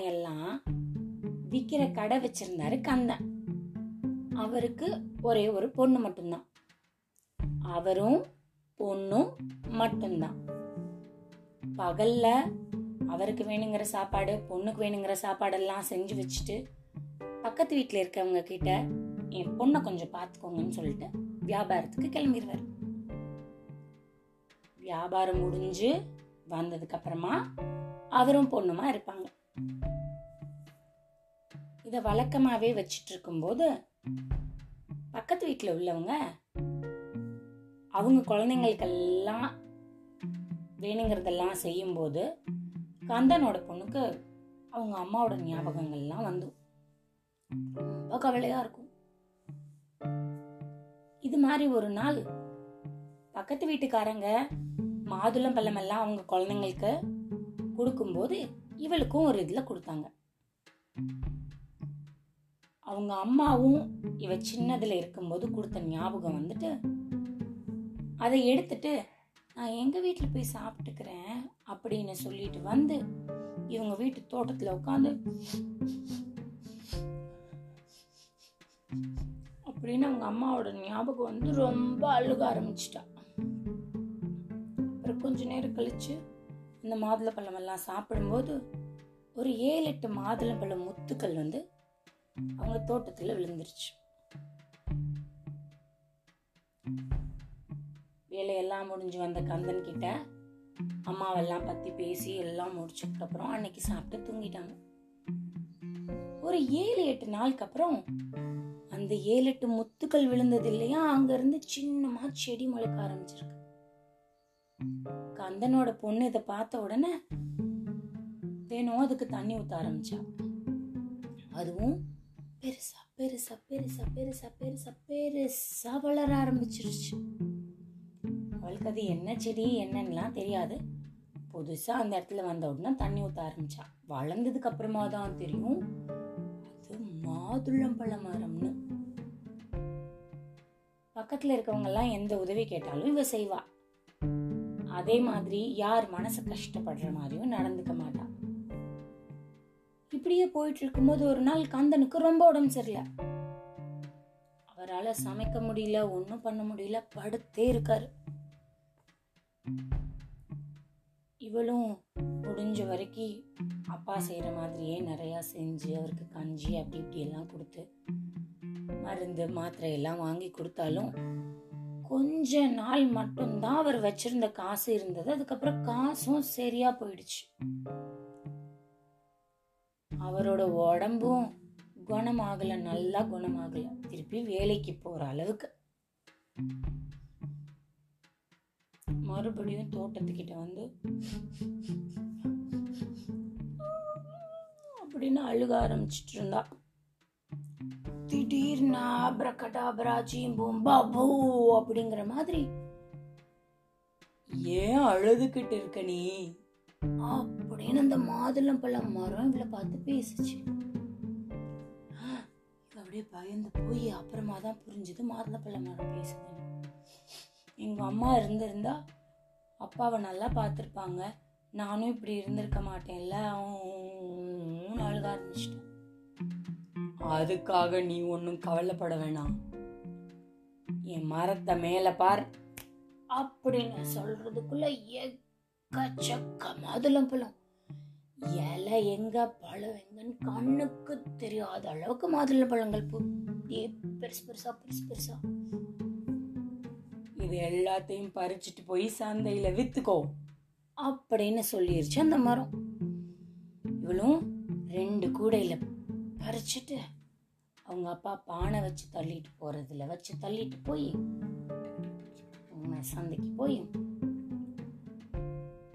சாமானை எல்லாம் விக்கிற கடை வச்சிருந்தாரு கந்தன் அவருக்கு ஒரே ஒரு பொண்ணு மட்டும்தான். அவரும் பொண்ணும் மட்டும்தான். பகல்ல அவருக்கு வேணுங்கிற சாப்பாடு பொண்ணுக்கு வேணுங்கிற சாப்பாடெல்லாம் செஞ்சு வச்சுட்டு பக்கத்து வீட்டில் இருக்கவங்க கிட்ட என் பொண்ணை கொஞ்சம் பார்த்துக்கோங்கன்னு சொல்லிட்டு வியாபாரத்துக்கு கிளம்பிடுவார் வியாபாரம் முடிஞ்சு வந்ததுக்கு அப்புறமா அவரும் பொண்ணுமா இருப்பாங்க. இதை வழக்கமாகவே வச்சுட்டு இருக்கும்போது பக்கத்து வீட்டில் உள்ளவங்க அவங்க குழந்தைங்களுக்கெல்லாம் வேணுங்கிறதெல்லாம் செய்யும்போது கந்தனோட பொண்ணுக்கு அவங்க அம்மாவோட ஞாபகங்கள்லாம் வந்து ரொம்ப கவலையாக இருக்கும். இது மாதிரி ஒரு நாள் பக்கத்து வீட்டுக்காரங்க மாதுளம் பழமெல்லாம் அவங்க குழந்தைங்களுக்கு கொடுக்கும்போது இவளுக்கும் ஒரு இதில் கொடுத்தாங்க. அவங்க அம்மாவும் இவ சின்னதில் இருக்கும்போது கொடுத்த ஞாபகம் வந்துட்டு அதை எடுத்துட்டு நான் எங்கள் வீட்டில் போய் சாப்பிட்டுக்கிறேன் அப்படின்னு சொல்லிட்டு வந்து இவங்க வீட்டு தோட்டத்தில் உட்காந்து அப்படின்னு அவங்க அம்மாவோட ஞாபகம் வந்து ரொம்ப அழுக ஆரம்பிச்சிட்டா. அப்புறம் கொஞ்ச நேரம் கழிச்சு இந்த மாதுளப்பழம் எல்லாம் சாப்பிடும்போது ஒரு ஏழு எட்டு மாதுளம்பழம் முத்துக்கள் வந்து அவங்க தோட்டத்தில் விழுந்துருச்சு. வேலையெல்லாம் முடிஞ்சு வந்த கந்தன் கிட்ட அம்மாவெல்லாம் பத்தி பேசி எல்லாம் முடிச்சதுக்கு அப்புறம் அன்னைக்கு சாப்பிட்டு தூங்கிட்டாங்க. ஒரு ஏழு எட்டு நாளுக்கு அப்புறம் அந்த ஏழு எட்டு முத்துக்கள் விழுந்தது இல்லையா? அங்க இருந்து சின்னமா செடி முளைக்க ஆரம்பிச்சிருக்கு. கந்தனோட பொண்ணு இதை பார்த்த உடனே தினம் அதுக்கு தண்ணி ஊத்த ஆரம்பிச்சா? அதுவும் பெருசா பெருசா பெருசா பெருசா பெருசா பெருசா வளர ஆரம்பிச்சிருச்சு. அவளுக்கு அது என்ன செடி என்னன்னுலாம் தெரியாது. புதுசா அந்த இடத்துல வந்த உடனே தண்ணி ஊத்த ஆரம்பிச்சா. வளர்ந்ததுக்கு அப்புறமா தான் தெரியும். அது மாதுளம்பழ மரம்னு பக்கத்துல இருக்கவங்க எல்லாம் எந்த உதவி கேட்டாலும் இவ செய்வா. அதே மாதிரி யார் மனசு கஷ்டப்படுற மாதிரியும் நடந்துக்க மாட்டா. இப்படியே போயிட்டு இருக்கும்போது ஒரு நாள் கந்தனுக்கு ரொம்ப உடம்பு சரியில்லை. அவரால் சமைக்க முடியல ஒன்றும் பண்ண முடியல படுத்தே இருக்காரு. இவளும் முடிஞ்ச வரைக்கும் அப்பா செய்கிற மாதிரியே நிறையா செஞ்சு அவருக்கு கஞ்சி அப்படி இப்படி எல்லாம் கொடுத்து மருந்து மாத்திரை எல்லாம் வாங்கி கொடுத்தாலும் கொஞ்ச நாள் மட்டும்தான் அவர் வச்சிருந்த காசு இருந்தது. அதுக்கப்புறம் காசும் சரியா போயிடுச்சு. அவரோட உடம்பும் குணமாகல நல்லா குணமாகல. திருப்பி வேலைக்கு போற அளவுக்கு. மறுபடியும் தோட்டத்துக்கிட்ட வந்து அப்படின்னு அழுக ஆரம்பிச்சிட்டு இருந்தா. திடீர்னு அப்ரகடாபராஜியும் பூம்பா பூ அப்படிங்கிற மாதிரி ஏன் அழுதுகிட்டு இருக்க நீ? அப்படின்னு அந்த மாதுளம்பழம் மரம் இவளை பார்த்து பேசுச்சு. அப்படியே பயந்து போய் அப்புறமா தான் புரிஞ்சுது மாதுளம்பழ மரம் பேசுது. எங்க அம்மா இருந்திருந்தா அப்பாவை நல்லா பார்த்துருப்பாங்க. நானும் இப்படி இருந்திருக்க மாட்டேன்ல அவன் அழுக ஆரம்பிச்சிட்டேன். அதுக்காக நீ ஒன்றும் கவலைப்பட வேணாம். என் மரத்தை மேல பார் அப்படின்னு சொல்றதுக்குள்ள எக்கச்சக்க மாதுளம்பழம் இலை எங்க பழம் எங்கன்னு கண்ணுக்கு தெரியாத அளவுக்கு மாதுளம்பழங்கள் பூ. அப்படியே பெருசு பெருசா பெருசு பெருசா. இது எல்லாத்தையும் பறிச்சுட்டு போய் சந்தையில வித்துக்கோ. அப்படின்னு சொல்லிருச்சு அந்த மரம். இவளும் ரெண்டு கூடையில பறிச்சுட்டு அவங்க அப்பா பானை வச்சு தள்ளிட்டு போறதுல வச்சு தள்ளிட்டு போய் சந்தைக்கு போய்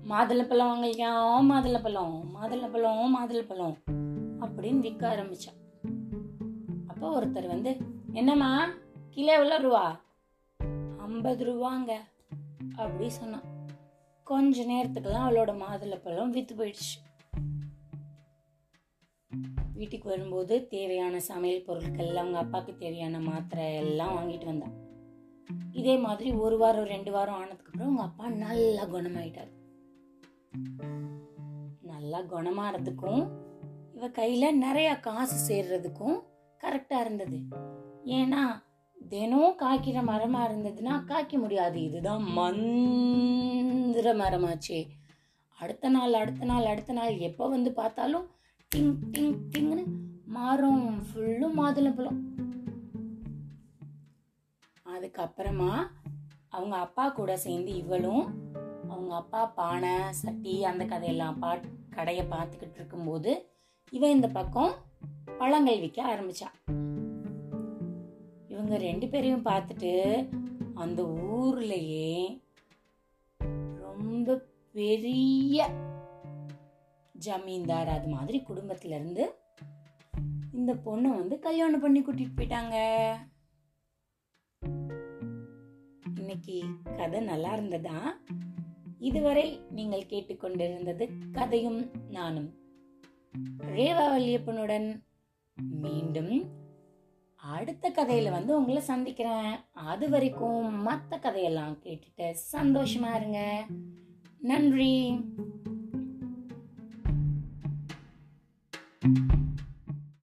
மாதுளப்பழம் மாதுளை மாதுளப்பழம் மாதுளப்பழம் மாதுளப்பழம் அப்படின்னு விற்க ஆரம்பிச்சான். அப்போ ஒருத்தர் வந்து என்னம்மா கிலோ எவ்வளோ ரூபா? ஐம்பது ரூபாங்க அப்படி சொன்னான். கொஞ்ச நேரத்துக்குலாம் அவளோட மாதுளப்பழம் வித்து போயிடுச்சு. வீட்டுக்கு வரும்போது தேவையான சமையல் பொருட்கள் அவங்க அப்பாவுக்கு தேவையான மாத்திரை எல்லாம் வாங்கிட்டு வந்தா இதே மாதிரி ஒரு வாரம் ரெண்டு வாரம் ஆனதுக்கப்புறம் அவங்க அப்பா நல்லா குணமாயிட்டார். நல்லா குணமாறதுக்கும் இவ கையில நிறைய காசு சேர்றதுக்கும் கரெக்டா இருந்தது. ஏன்னா தினம் காய்க்கிற மரமா இருந்ததுன்னா காய்க்க முடியாது. இதுதான் மந்திர மரமாச்சே. அடுத்த நாள் அடுத்த நாள் அடுத்த நாள் எப்போ வந்து பார்த்தாலும் டிங் டிங் டிங்னு மரம் ஃபுல்லும் மாதுளம்பழம் அதுக்கப்புறமா அவங்க அப்பா கூட சேர்ந்து இவளும் அவங்க அப்பா பானை சட்டி அந்த கதையெல்லாம் பா கடையை பார்த்துக்கிட்டு இருக்கும்போது இவன் இந்த பக்கம் பழங்கள் விற்க ஆரம்பிச்சான். இவங்க ரெண்டு பேரையும் பார்த்துட்டு அந்த ஊர்லயே ரொம்ப பெரிய ஜமீன்தார் அது மாதிரி குடும்பத்துல இருந்து இந்த பொண்ணை வந்து கல்யாணம் பண்ணி கூட்டிட்டு போயிட்டாங்க. இன்னைக்கு கதை நல்லா இருந்ததா? இதுவரை நீங்கள் கேட்டுக்கொண்டிருந்தது கதையும் நானும். ரேவா வல்லியப்பனுடன் மீண்டும் அடுத்த கதையில வந்து உங்களை சந்திக்கிறேன். அது வரைக்கும் மற்ற கதையெல்லாம் கேட்டுட்டு சந்தோஷமா இருங்க. நன்றி.